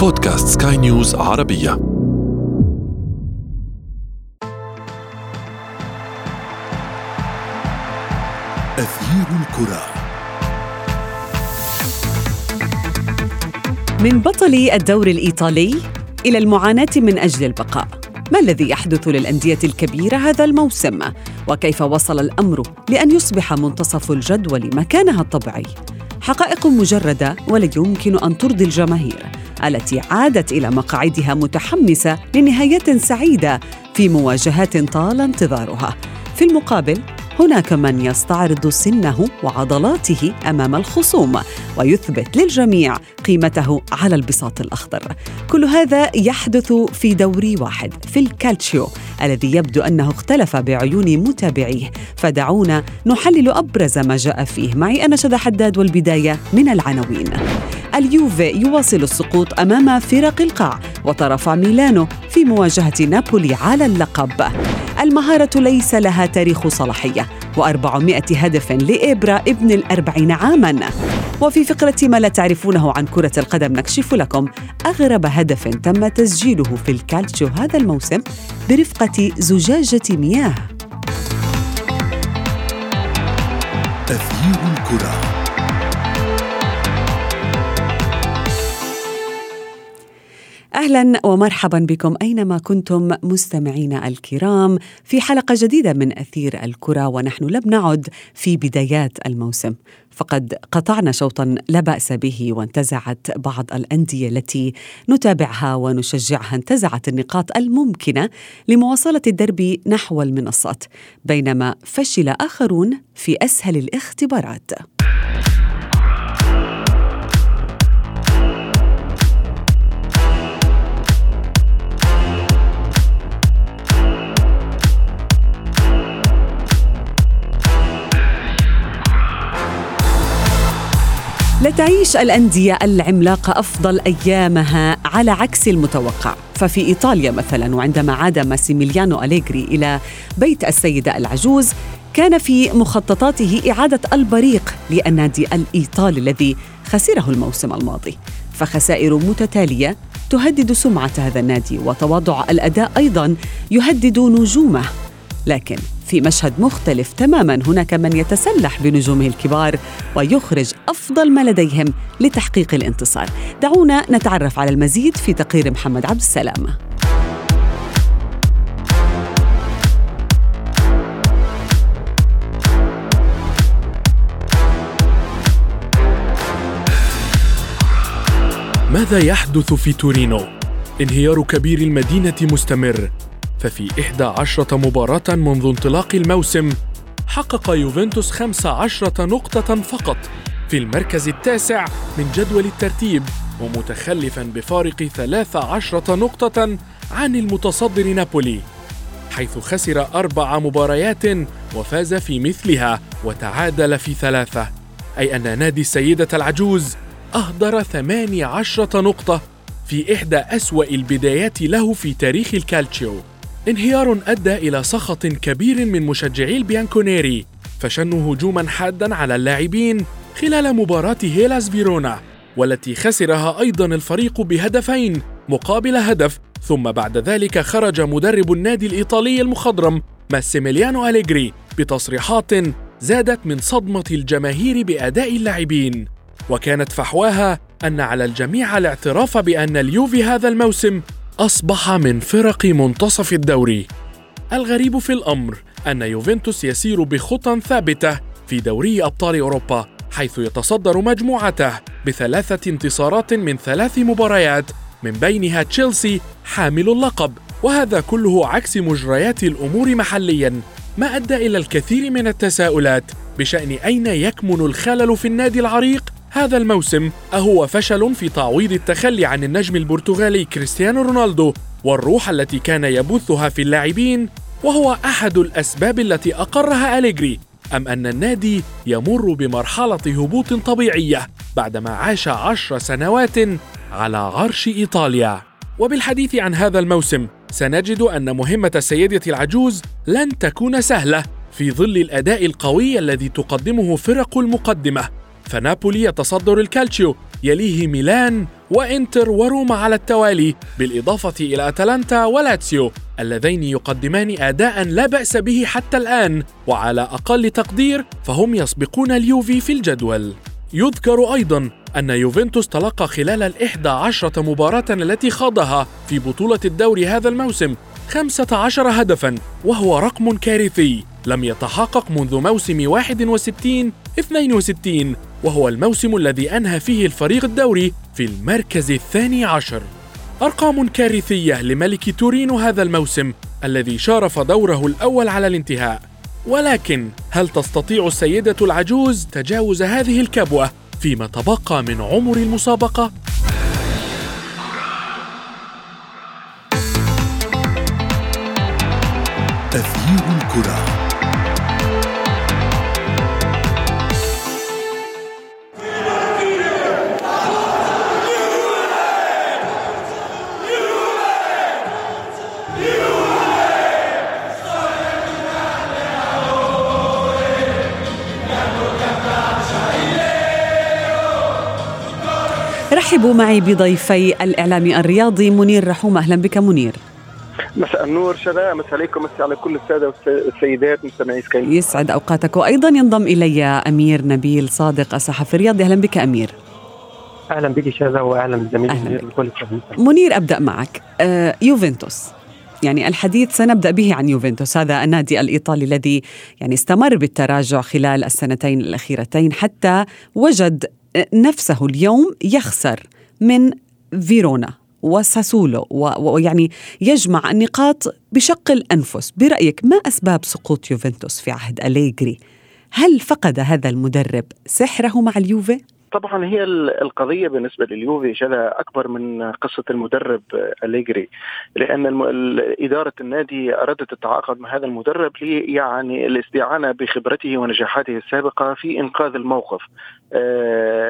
بودكاست سكاي نيوز عربية أثير الكرة من بطل الدوري الإيطالي إلى المعاناة من أجل البقاء ما الذي يحدث للأندية الكبيرة هذا الموسم؟ وكيف وصل الأمر لأن يصبح منتصف الجدول مكانها الطبيعي؟ حقائق مجردة ولا يمكن أن ترضي الجماهير التي عادت إلى مقاعدها متحمسة لنهاية سعيدة في مواجهات طال انتظارها. في المقابل هناك من يستعرض سنه وعضلاته أمام الخصوم ويثبت للجميع قيمته على البساط الأخضر. كل هذا يحدث في دوري واحد في الكالتشيو الذي يبدو أنه اختلف بعيون متابعيه. فدعونا نحلل أبرز ما جاء فيه. معي أنا حداد والبداية من العناوين. اليوفي يواصل السقوط أمام فرق القاع وطرف ميلانو في مواجهة نابولي على اللقب. المهارة ليس لها تاريخ صلاحية و400 هدف لإبرا ابن الأربعين عاماً. وفي فقرة ما لا تعرفونه عن كرة القدم نكشف لكم أغرب هدف تم تسجيله في الكالتشو هذا الموسم برفقة زجاجة مياه. أثير الكرة. أهلا ومرحبا بكم أينما كنتم مستمعينا الكرام في حلقة جديدة من أثير الكرة ونحن لم نعد في بدايات الموسم. فقد قطعنا شوطا لا بأس به وانتزعت بعض الأندية التي نتابعها ونشجعها انتزعت النقاط الممكنة لمواصلة الدرب نحو المنصات بينما فشل آخرون في أسهل الاختبارات. لا تعيش الأندية العملاقة أفضل أيامها على عكس المتوقع. ففي إيطاليا مثلا وعندما عاد ماسيميليانو أليغري إلى بيت السيدة العجوز كان في مخططاته إعادة البريق للنادي الإيطالي الذي خسره الموسم الماضي. فخسائر متتالية تهدد سمعة هذا النادي وتواضع الأداء أيضا يهدد نجومه. لكن في مشهد مختلف تماما هناك من يتسلح بنجومه الكبار ويخرج أفضل ما لديهم لتحقيق الانتصار. دعونا نتعرف على المزيد في تقرير محمد عبد السلام. ماذا يحدث في تورينو؟ انهيار كبير المدينة مستمر ففي إحدى عشرة مباراة منذ انطلاق الموسم حقق يوفنتوس خمس عشرة نقطة فقط في المركز التاسع من جدول الترتيب ومتخلفا بفارق ثلاث عشرة نقطة عن المتصدر نابولي حيث خسر أربع مباريات وفاز في مثلها وتعادل في ثلاثة أي أن نادي السيدة العجوز أهدر ثماني عشرة نقطة في إحدى أسوأ البدايات له في تاريخ الكالتشيو. انهيار أدى إلى سخط كبير من مشجعي البيانكونيري فشنوا هجوما حادا على اللاعبين خلال مباراة هيلاس فيرونا والتي خسرها أيضا الفريق بهدفين مقابل هدف ثم بعد ذلك خرج مدرب النادي الإيطالي المخضرم ماسيميليانو أليغري بتصريحات زادت من صدمة الجماهير بأداء اللاعبين. وكانت فحواها أن على الجميع الاعتراف بأن اليوفي هذا الموسم أصبح من فرق منتصف الدوري. الغريب في الأمر أن يوفنتوس يسير بخطى ثابتة في دوري أبطال أوروبا حيث يتصدر مجموعته بثلاثة انتصارات من ثلاث مباريات من بينها تشيلسي حامل اللقب وهذا كله عكس مجريات الأمور محليا ما أدى إلى الكثير من التساؤلات بشأن أين يكمن الخلل في النادي العريق هذا الموسم أهو فشل في تعويض التخلي عن النجم البرتغالي كريستيانو رونالدو والروح التي كان يبثها في اللاعبين وهو أحد الأسباب التي أقرها أليغري أم أن النادي يمر بمرحلة هبوط طبيعية بعدما عاش عشر سنوات على عرش إيطاليا. وبالحديث عن هذا الموسم سنجد أن مهمة السيدة العجوز لن تكون سهلة في ظل الأداء القوي الذي تقدمه فرق المقدمة. فنابولي يتصدر الكالتشيو يليه ميلان وإنتر وروما على التوالي بالإضافة إلى أتلانتا ولاتسيو اللذين يقدمان أداء لا بأس به حتى الآن وعلى أقل تقدير فهم يسبقون اليوفي في الجدول. يذكر أيضا أن يوفنتوس تلقى خلال الإحدى عشرة مباراة التي خاضها في بطولة الدوري هذا الموسم 15 هدفا وهو رقم كارثي. لم يتحقق منذ موسم 61 62 وهو الموسم الذي أنهى فيه الفريق الدوري في المركز الثاني عشر. أرقام كارثية لملك تورينو هذا الموسم الذي شارف دوره الأول على الانتهاء. ولكن هل تستطيع السيدة العجوز تجاوز هذه الكبوة فيما تبقى من عمر المسابقة؟ تغيير الكرة. رحبوا معي بضيفي الإعلامي الرياضي منير رحوم. أهلا بك منير. مساء النور شذا مساء عليكم. مساء على كل السادة والسيدات مستمعي سكاي يسعد أوقاتك. وأيضا ينضم إلي أمير نبيل صادق الصحفي الرياضي. أهلا بك أمير. أهلا بك شذا واهلا بالزميل منير بكل منير أبدأ معك. آه يوفنتوس. يعني الحديث سنبدأ به عن يوفنتوس. هذا النادي الإيطالي الذي يعني استمر بالتراجع خلال السنتين الأخيرتين حتى وجد نفسه اليوم يخسر من فيرونا وساسولو ويعني يجمع النقاط بشق الأنفس برأيك ما أسباب سقوط يوفنتوس في عهد أليغري؟ هل فقد هذا المدرب سحره مع اليوفي؟ طبعا هي القضية بالنسبة لليوفي شذا أكبر من قصة المدرب أليجري لأن إدارة النادي ارادت التعاقد مع هذا المدرب يعني الاستعانة بخبرته ونجاحاته السابقة في إنقاذ الموقف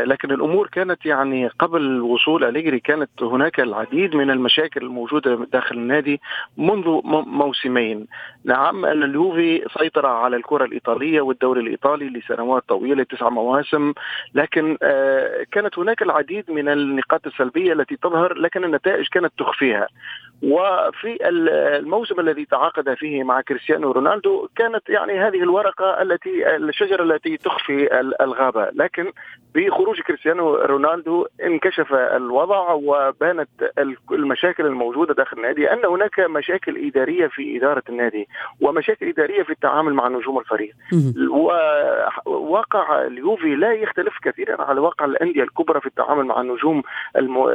لكن الأمور كانت يعني قبل وصول أليجري كانت هناك العديد من المشاكل الموجودة داخل النادي منذ موسمين. نعم اليوفي سيطر على الكرة الإيطالية والدوري الإيطالي لسنوات طويلة تسع مواسم. لكن آه، كانت هناك العديد من النقاط السلبية التي تظهر لكن النتائج كانت تخفيها. وفي الموسم الذي تعاقد فيه مع كريستيانو رونالدو كانت يعني هذه الورقة التي الشجرة التي تخفي الغابة. لكن بخروج كريستيانو رونالدو انكشف الوضع وبانت المشاكل الموجودة داخل النادي أن هناك مشاكل إدارية في إدارة النادي ومشاكل إدارية في التعامل مع نجوم الفريق. وواقع اليوفي لا يختلف كثيرا على واقع الأندية الكبرى في التعامل مع النجوم المو...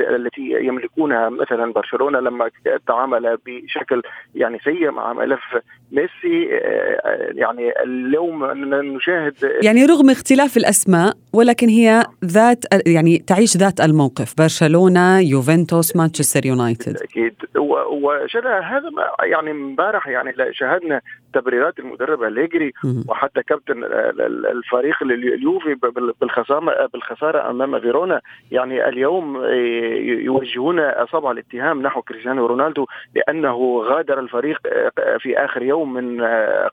التي يملكونها مثلا برشلونة لما تعامل بشكل يعني سيء مع ملف ميسي. يعني اليوم نشاهد يعني رغم اختلاف الأسماء ولكن هي ذات يعني تعيش ذات الموقف. برشلونة يوفنتوس مانشستر يونايتد. أكيد. وشذا هذا ما يعني امبارح يعني شاهدنا تبريرات المدرب أليجري وحتى كابتن الفريق اليوفي بالخسارة بالخسارة أمام فيرونا. يعني اليوم يوجهون أصابع الاتهام نحو كريستيانو رونالدو لأنه غادر الفريق في آخر يوم من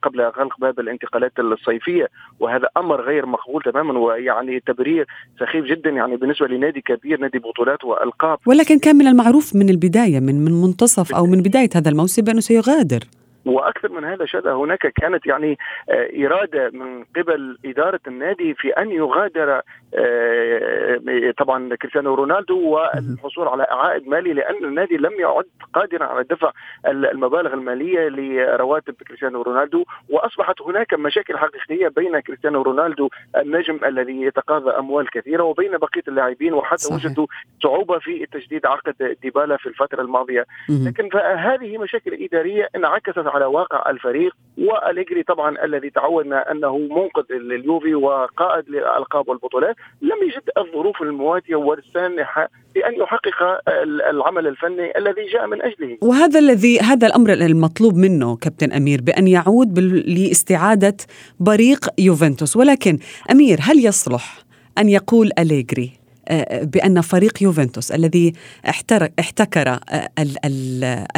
قبل غلق باب الانتقالات الصيفية. وهذا أمر غير مقبول تماما ويعني تبرير سخيف جدا يعني بالنسبة لنادي كبير نادي بطولات وألقاب. ولكن كان من المعروف من البداية من من منتصف أو من بداية هذا الموسم بأنه سيغادر. وأكثر من هذا شذا هناك كانت يعني آه، إرادة من قبل إدارة النادي في أن يغادر آه، طبعا كريستيانو رونالدو والحصول على عائد مالي لأن النادي لم يعد قادرا على دفع المبالغ المالية لرواتب كريستيانو رونالدو وأصبحت هناك مشاكل حقيقية بين كريستيانو رونالدو النجم الذي يتقاضى أموال كثيرة وبين بقية اللاعبين وحتى صحيح. وجدوا صعوبة في تجديد عقد ديبالا في الفترة الماضية لكن هذه مشاكل إدارية انعكست على واقع الفريق وأليجري طبعا الذي تعودنا أنه منقذ لليوفي وقائد للالقاب والبطولات لم يجد الظروف المواتيه والسانحة لأن يحقق العمل الفني الذي جاء من أجله. وهذا الذي هذا الأمر المطلوب منه كابتن أمير بأن يعود لاستعادة بريق يوفنتوس ولكن أمير هل يصلح أن يقول أليجري بأن فريق يوفنتوس الذي احتكر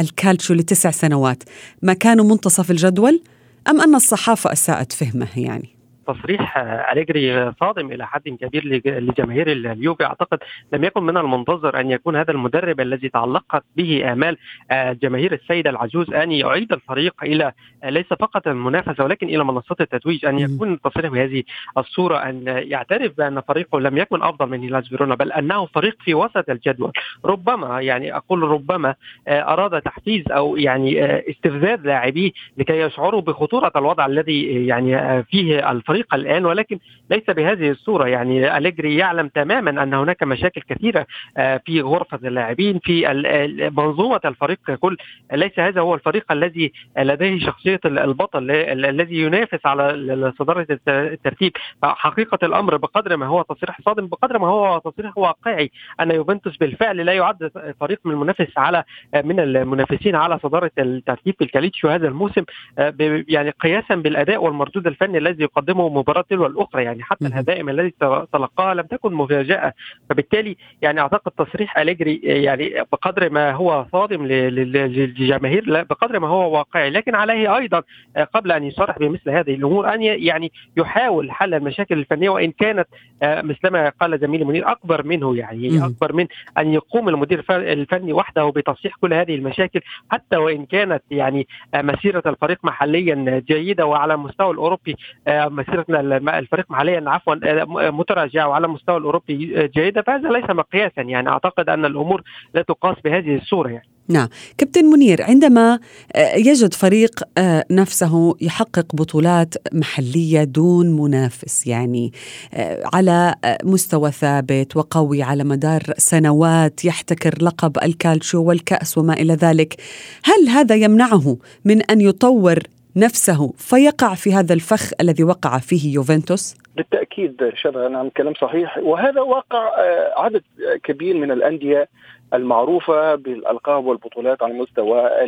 الكالتشو لتسع سنوات ما كانوا منتصف الجدول أم أن الصحافة أساءت فهمه يعني؟ تصريح أليجري صادم إلى حد كبير لجماهير اليوفي. أعتقد لم يكن من المنتظر أن يكون هذا المدرب الذي تعلقت به آمال جماهير السيدة العجوز أن يعيد الفريق إلى ليس فقط المنافسة ولكن إلى منصات التتويج أن يكون التصريح بهذه الصورة أن يعترف بأن فريقه لم يكن أفضل من هيلاس فيرونا بل أنه فريق في وسط الجدول. ربما يعني أقول ربما أراد تحفيز أو يعني استفزاز لاعبيه لكي يشعروا بخطورة الوضع الذي يعني فيه الفريق. الآن ولكن ليس بهذه الصورة. يعني أليجري يعلم تماما أن هناك مشاكل كثيرة في غرفة اللاعبين في منظومة الفريق ككل. ليس هذا هو الفريق الذي لديه شخصية البطل الذي ينافس على صدارة الترتيب. حقيقة الأمر بقدر ما هو تصريح صادم بقدر ما هو تصريح واقعي أن يوفنتوس بالفعل لا يعد فريق من المنافس على من المنافسين على صدارة الترتيب في الكاليتشيو هذا الموسم. يعني قياسا بالأداء والمردود الفني الذي يقدمه مباراة تلو الأخرى يعني حتى الهزائم التي تلقاها لم تكن مفاجأة. فبالتالي يعني أعتقد تصريح أليجري يعني بقدر ما هو صادم للجماهير بقدر ما هو واقعي. لكن عليه أيضا قبل أن يصرح بمثل هذه الأمور أن يعني يحاول حل المشاكل الفنية وإن كانت مثلما قال زميلي منير أكبر منه يعني أكبر من أن يقوم المدير الفني وحده بتصحيح كل هذه المشاكل حتى وإن كانت يعني مسيرة الفريق محليا جيدة وعلى المستوى الأوروبي مسيرة الفريق محليا عفوا متراجعة وعلى المستوى الأوروبي جيدة فهذا ليس مقياسا يعني. أعتقد أن الأمور لا تقاس بهذه الصورة يعني. نعم. كابتن منير عندما آه، يجد فريق آه، نفسه يحقق بطولات محلية دون منافس يعني آه، على مستوى ثابت وقوي على مدار سنوات يحتكر لقب الكالتشو والكأس وما إلى ذلك هل هذا يمنعه من أن يطور نفسه فيقع في هذا الفخ الذي وقع فيه يوفنتوس؟ بالتأكيد شبه نعم كلام صحيح وهذا واقع عدد كبير من الأندية المعروفة بالألقاب والبطولات على المستوى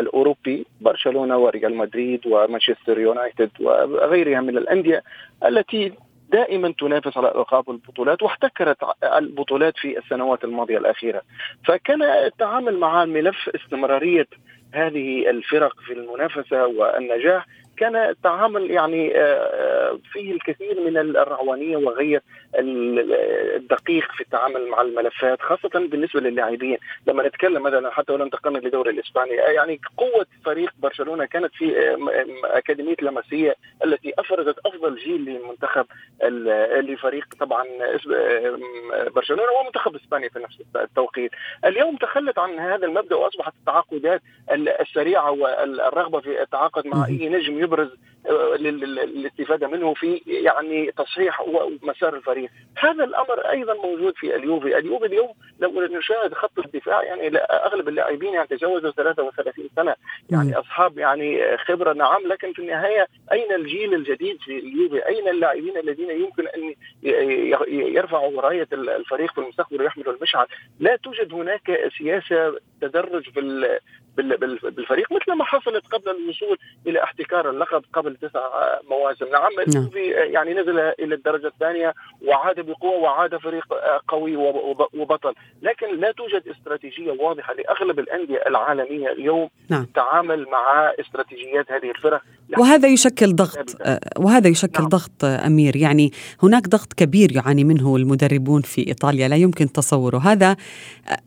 الأوروبي برشلونة وريال مدريد ومانشستر يونايتد وغيرها من الأندية التي دائما تنافس على الالقاب والبطولات واحتكرت البطولات في السنوات الماضية الأخيرة. فكان التعامل مع ملف استمرارية هذه الفرق في المنافسة والنجاح كان التعامل يعني آه، آه، فيه الكثير من الرعوانيه وغير الدقيق في التعامل مع الملفات خاصة بالنسبة للاعبين. لما نتكلم مثلا حتى ولو انتقلنا للدوري الإسباني يعني قوة فريق برشلونة كانت في آه، أكاديمية لاماسيا التي أفرزت أفضل جيل لمنتخب لفريق طبعا برشلونة ومنتخب إسبانيا في نفس التوقيت. اليوم تخلت عن هذا المبدأ وأصبحت التعاقدات السريعة والرغبة في التعاقد مع أي نجم يبرز آه، للاستفادة منه في يعني تصحيح مسار الفريق. هذا الأمر أيضا موجود في اليوفي. اليوفي اليوم لو نشاهد خط الدفاع يعني أغلب اللاعبين يعني تجاوزوا 33 سنة. يعني أصحاب يعني خبرة نعم لكن في النهاية أين الجيل الجديد في اليوفي؟ أين اللاعبين الذين يمكن أن يرفعوا رايه الفريق في المستقبل ويحملوا المشعل؟ لا توجد هناك سياسة تدرج بالفريق مثل ما حصلت قبل الوصول إلى احتكار اللقب قبل تسع مواسم نعم, نعم. يعني نزل إلى الدرجة الثانية وعاد بقوة وعاد فريق قوي وبطل لكن لا توجد استراتيجية واضحة لأغلب الأندية العالمية اليوم نعم. تعامل مع استراتيجيات هذه الفرق وهذا يشكل ضغط آه، وهذا يشكل نعم. ضغط أمير يعني هناك ضغط كبير يعاني منه المدربون في إيطاليا لا يمكن تصوره هذا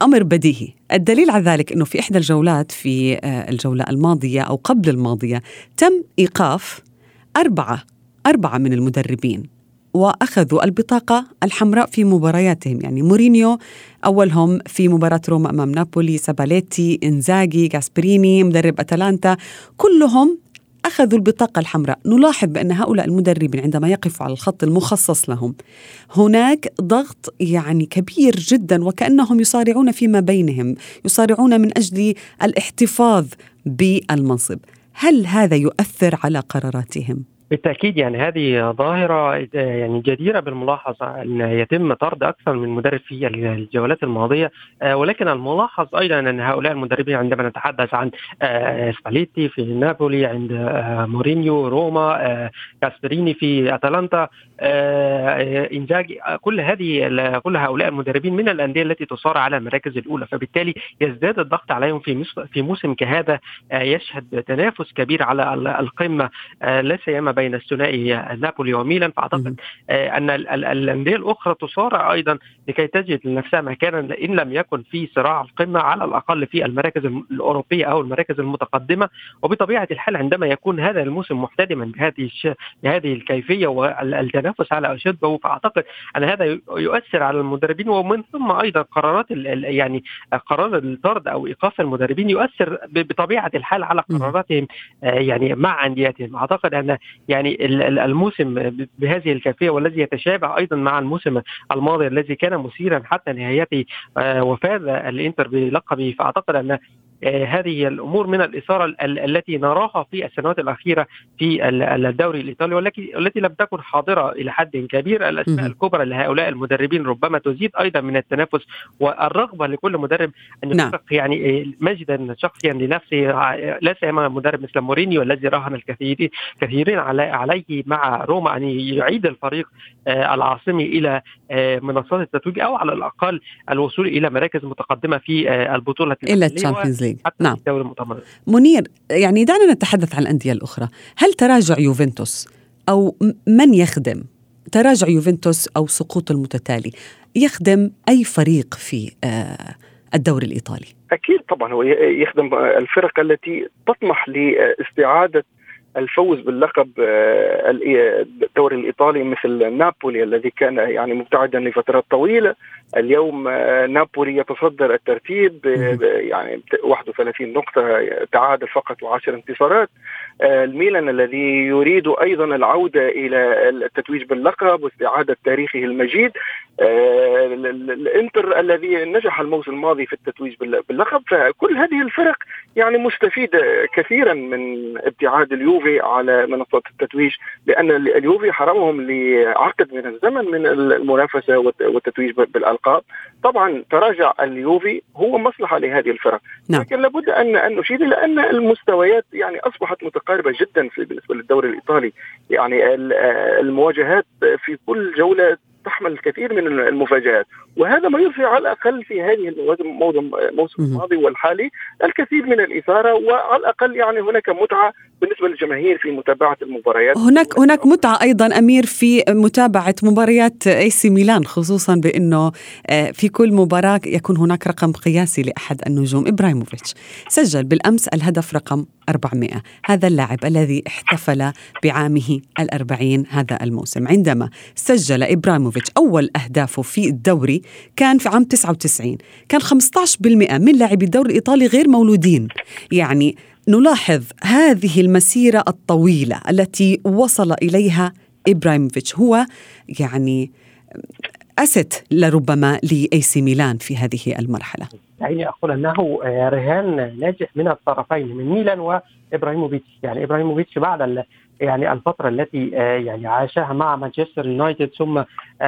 أمر بديهي الدليل على ذلك إنه في إحدى الجولات في آه، الجولة الماضية أو قبل الماضية تم إيقاف أربعة أربعة من المدربين وأخذوا البطاقة الحمراء في مبارياتهم. يعني مورينيو أولهم في مباراة روما أمام نابولي ساباليتي انزاغي غاسبريني مدرب أتلانتا كلهم أخذوا البطاقة الحمراء نلاحظ بأن هؤلاء المدربين عندما يقفوا على الخط المخصص لهم هناك ضغط يعني كبير جدا وكأنهم يصارعون فيما بينهم يصارعون من أجل الاحتفاظ بالمنصب هل هذا يؤثر على قراراتهم؟ بالتأكيد يعني هذه ظاهرة يعني جديرة بالملاحظة إن يتم طرد أكثر من مدرب في الجولات الماضية. آه، ولكن الملاحظ أيضا أن هؤلاء المدربين عندما نتحدث عن آه، سباليتي في نابولي عند آه، مورينيو روما غاسبريني في أتلانتا إنزاجي كل هذه كل هؤلاء المدربين من الأندية التي تصارع على المراكز الأولى. فبالتالي يزداد الضغط عليهم في في موسم كهذا يشهد تنافس كبير على القمة لا سيما بين الثنائي نابولي وميلان فأعتقد أن الانديه الأخرى تصارع أيضا لكي تجد لنفسها مكانا ان لم يكن في صراع القمة على الأقل في المراكز الأوروبية أو المراكز المتقدمة. وبطبيعة الحال عندما يكون هذا الموسم محتدما بهذه بهذه الكيفية والتنافس على اشده فأعتقد أن هذا يؤثر على المدربين. ومن ثم أيضا قرارات يعني قرار الطرد أو إيقاف المدربين يؤثر بطبيعة الحال على قراراتهم آه، يعني مع أنديتهم. أعتقد أن يعني الموسم بهذه الكيفيه والذي يتشابه أيضا مع الموسم الماضي الذي كان مثيرا حتى نهايته آه، وفاز الإنتر بلقبه. فأعتقد أن هذه الأمور من الإثارة التي نراها في السنوات الأخيرة في الدوري الإيطالي والتي التي لم تكن حاضرة إلى حد كبير الأسماء الكبرى لهؤلاء المدربين ربما تزيد أيضا من التنافس والرغبة لكل مدرب أن نعم. يحقق يعني آه، مجدا شخصيا لنفسه لا سيما مدرب مثل مورينيو الذي راهن الكثيرين كثيرين عليه مع روما أن يعيد الفريق آه، العاصمي إلى منصات التتويج أو على الأقل الوصول إلى مراكز متقدمة في البطولة إلى ال Champions League. نعم. الدوري المؤتمر. منير يعني دعنا نتحدث عن الأندية الأخرى. هل تراجع يوفنتوس أمر يخدم؟ تراجع يوفنتوس أو سقوط المتتالي؟ يخدم أي فريق في آه، الدوري الإيطالي؟ أكيد طبعا هو يخدم الفرق التي تطمح لإستعادة الفوز باللقب آه، الدوري الإيطالي مثل نابولي الذي كان يعني مبتعدا لفترات طويلة. اليوم آه، نابولي يتصدر الترتيب يعني 31 نقطة تعادل فقط و10 انتصارات. الميلان الذي يريد أيضا العودة إلى التتويج باللقب واستعادة تاريخه المجيد. الإنتر الذي نجح الموسم الماضي في التتويج باللقب فكل هذه الفرق يعني مستفيدة كثيرا من ابتعاد اليوفي على منصات التتويج لأن اليوفي حرمهم لعقد من الزمن من المنافسة والتتويج بالألقاب. طبعا تراجع اليوفي هو مصلحة لهذه الفرق. نعم. لكن لابد ان أن نشير إلى أن المستويات يعني أصبحت متقاربه جدا بالنسبة للدوري الإيطالي. يعني المواجهات في كل جولة تحمل الكثير من المفاجآت. وهذا ما يرفع على الأقل في هذه الموسم الماضي والحالي الكثير من الإثارة وعلى الأقل يعني هناك متعة بالنسبة للجماهير في متابعة المباريات. هناك هناك متعة أيضا أمير في متابعة مباريات إي سي ميلان خصوصا بأنه آه، في كل مباراة يكون هناك رقم قياسي لأحد النجوم. إبراهيموفيتش سجل بالأمس الهدف رقم 400 هذا اللاعب الذي احتفل بعامه الأربعين هذا الموسم. عندما سجل إبراهيموفيتش أول أهدافه في الدوري كان في عام 99 كان 15% من لاعبي الدوري الإيطالي غير مولودين. يعني نلاحظ هذه المسيرة الطويلة التي وصل إليها إبراهيموفيتش هو يعني أست لربما لأي سي ميلان في هذه المرحلة. دعيني أقول أنه آه، رهان ناجح من الطرفين من ميلان وإبراهيموفيتش. يعني إبراهيموفيتش بعد يعني الفترة التي آه، يعني عاشها مع مانشستر يونايتد ثم آه،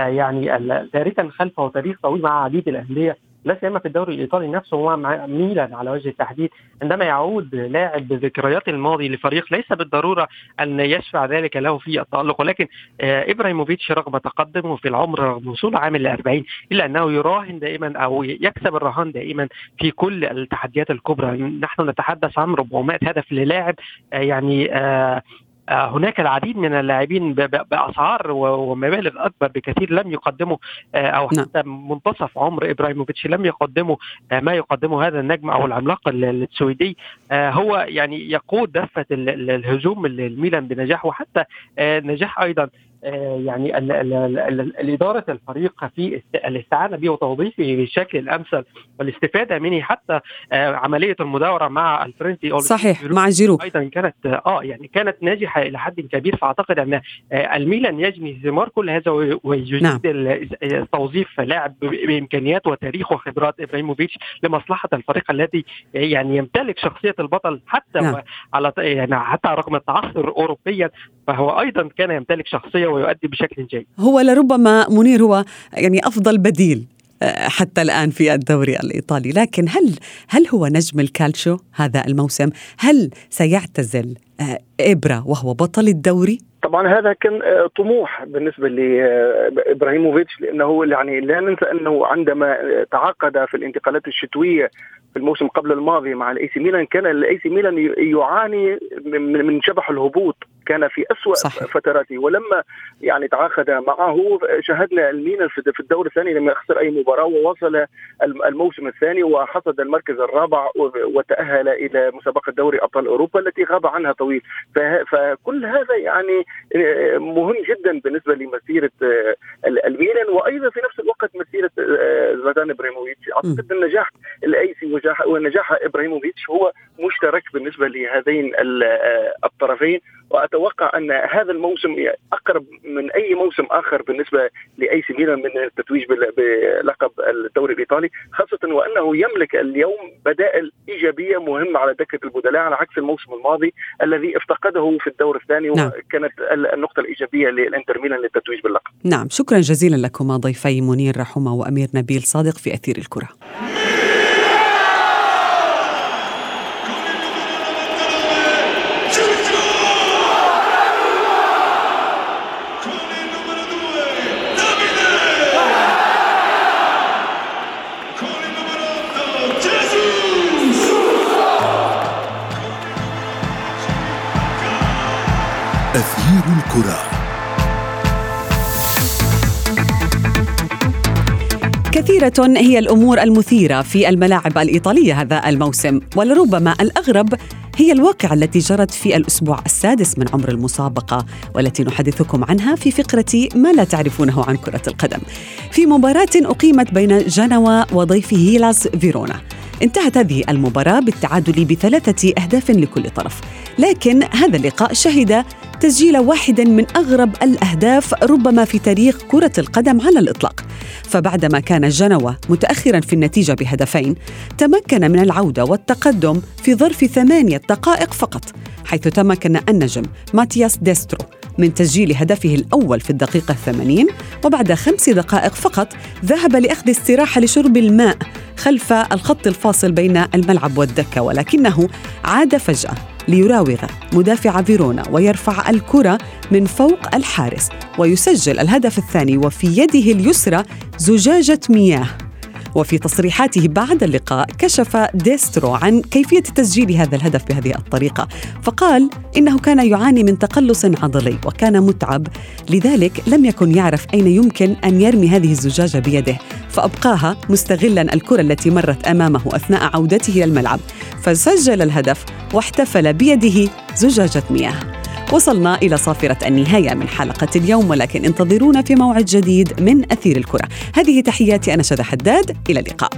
يعني تاركا خلفه تاريخ طويل مع عديد الأندية لا سيما في الدوري الإيطالي نفسه ومع ميلان على وجه التحديد عندما يعود لاعب بذكريات الماضي لفريق ليس بالضرورة أن يشفع ذلك له في التألق ولكن آه إبراهيموفيتش رغم تقدمه في العمر رغم وصول عام ل 40 الا أنه يراهن دائما أو يكسب الرهان دائما في كل التحديات الكبرى. نحن نتحدث عن 400 هدف للاعب آه يعني آه، هناك العديد من اللاعبين بأسعار ومبالغ أكبر بكثير لم يقدموا آه، أو نعم. حتى منتصف عمر إبراهيموفيتش لم يقدموا آه، ما يقدمه هذا النجم أو العملاق السويدي. هو يعني يقود دفة الهجوم الميلان بنجاح وحتى نجاح أيضا. آه، يعني الإدارة الفريق في الاستعانة به وتوظيفه بالشكل الأمثل والاستفادة منه حتى آه، عملية المداورة مع الفرنسي صحيح مع جيرو أيضا كانت آه يعني كانت ناجحة إلى حد كبير فأعتقد أن آه، الميلان يجني ثمار كل هذا ويجيد نعم. توظيف لاعب بإمكانيات وتاريخ وخبرات إبراهيموفيتش لمصلحة الفريق الذي يعني يمتلك شخصية البطل حتى نعم. على يعني حتى رغم التعثر أوروبيا فهو أيضا كان يمتلك شخصية ويؤدي بشكل جيد. هو لربما منير هو يعني أفضل بديل آه، حتى الآن في الدوري الإيطالي. لكن هل هل هو نجم الكالشو هذا الموسم؟ هل سيعتزل آه، إبرا وهو بطل الدوري؟ طبعا هذا كان آه، طموح بالنسبة لابراهيموفيتش لأنه يعني لا ننسى أنه عندما تعاقد في الانتقالات الشتوية في الموسم قبل الماضي مع ال AC ميلان كان ال AC ميلان يعاني من شبح الهبوط. كان في أسوأ صحيح. فتراته. ولما يعني تعاقد معه شاهدنا الميلان في الدور الثاني لم يخسر أي مباراة ووصل الموسم الثاني وحصد المركز الرابع وتأهل إلى مسابقة دوري أبطال أوروبا التي غاب عنها طويل. فكل هذا يعني مهم جدا بالنسبة لمسيرة الميلان. وأيضا في نفس الوقت مسيرة زلاتان إبراهيموفيتش. أعتقد النجاح الأيسي ونجاح إبراهيموفيتش هو مشترك بالنسبة لهذين الطرفين وأتوقع أن هذا الموسم أقرب من أي موسم آخر بالنسبة لاي سي ميلان من التتويج بلقب الدوري الإيطالي خاصة وأنه يملك اليوم بدائل إيجابية مهمه على دكة البدلاء على عكس الموسم الماضي الذي افتقده في الدور الثاني نعم. وكانت النقطة الإيجابية للانتر ميلان للتتويج باللقب. نعم شكرا جزيلا لكما ضيفي منير رحومه وأمير نبيل صادق في أثير الكرة. كثيرة هي الأمور المثيرة في الملاعب الإيطالية هذا الموسم ولربما الأغرب هي الواقعة التي جرت في الأسبوع السادس من عمر المسابقة والتي نحدثكم عنها في فقرة ما لا تعرفونه عن كرة القدم. في مباراة أقيمت بين جنوى وضيف هيلاس فيرونا. انتهت هذه المباراة بالتعادل بثلاثة أهداف لكل طرف. لكن هذا اللقاء شهد تسجيل واحد من أغرب الأهداف ربما في تاريخ كرة القدم على الإطلاق. فبعدما كان جنوة متأخرا في النتيجة بهدفين تمكن من العودة والتقدم في ظرف ثمانية دقائق فقط حيث تمكن النجم ماتياس ديسترو من تسجيل هدفه الأول في الدقيقة الثمانين وبعد خمس دقائق فقط ذهب لأخذ استراحة لشرب الماء خلف الخط الفاصل بين الملعب والدكة ولكنه عاد فجأة. ليراوغ مدافع فيرونا ويرفع الكرة من فوق الحارس ويسجل الهدف الثاني وفي يده اليسرى زجاجة مياه. وفي تصريحاته بعد اللقاء كشف ديسترو عن كيفية تسجيل هذا الهدف بهذه الطريقة فقال إنه كان يعاني من تقلص عضلي وكان متعب لذلك لم يكن يعرف أين يمكن أن يرمي هذه الزجاجة بيده. فأبقاها مستغلا الكرة التي مرت أمامه أثناء عودته إلى الملعب. فسجل الهدف واحتفل بيده زجاجة مياه. وصلنا إلى صافرة النهاية من حلقة اليوم ولكن انتظرونا في موعد جديد من أثير الكرة. هذه تحياتي أنا شذى حداد. إلى اللقاء.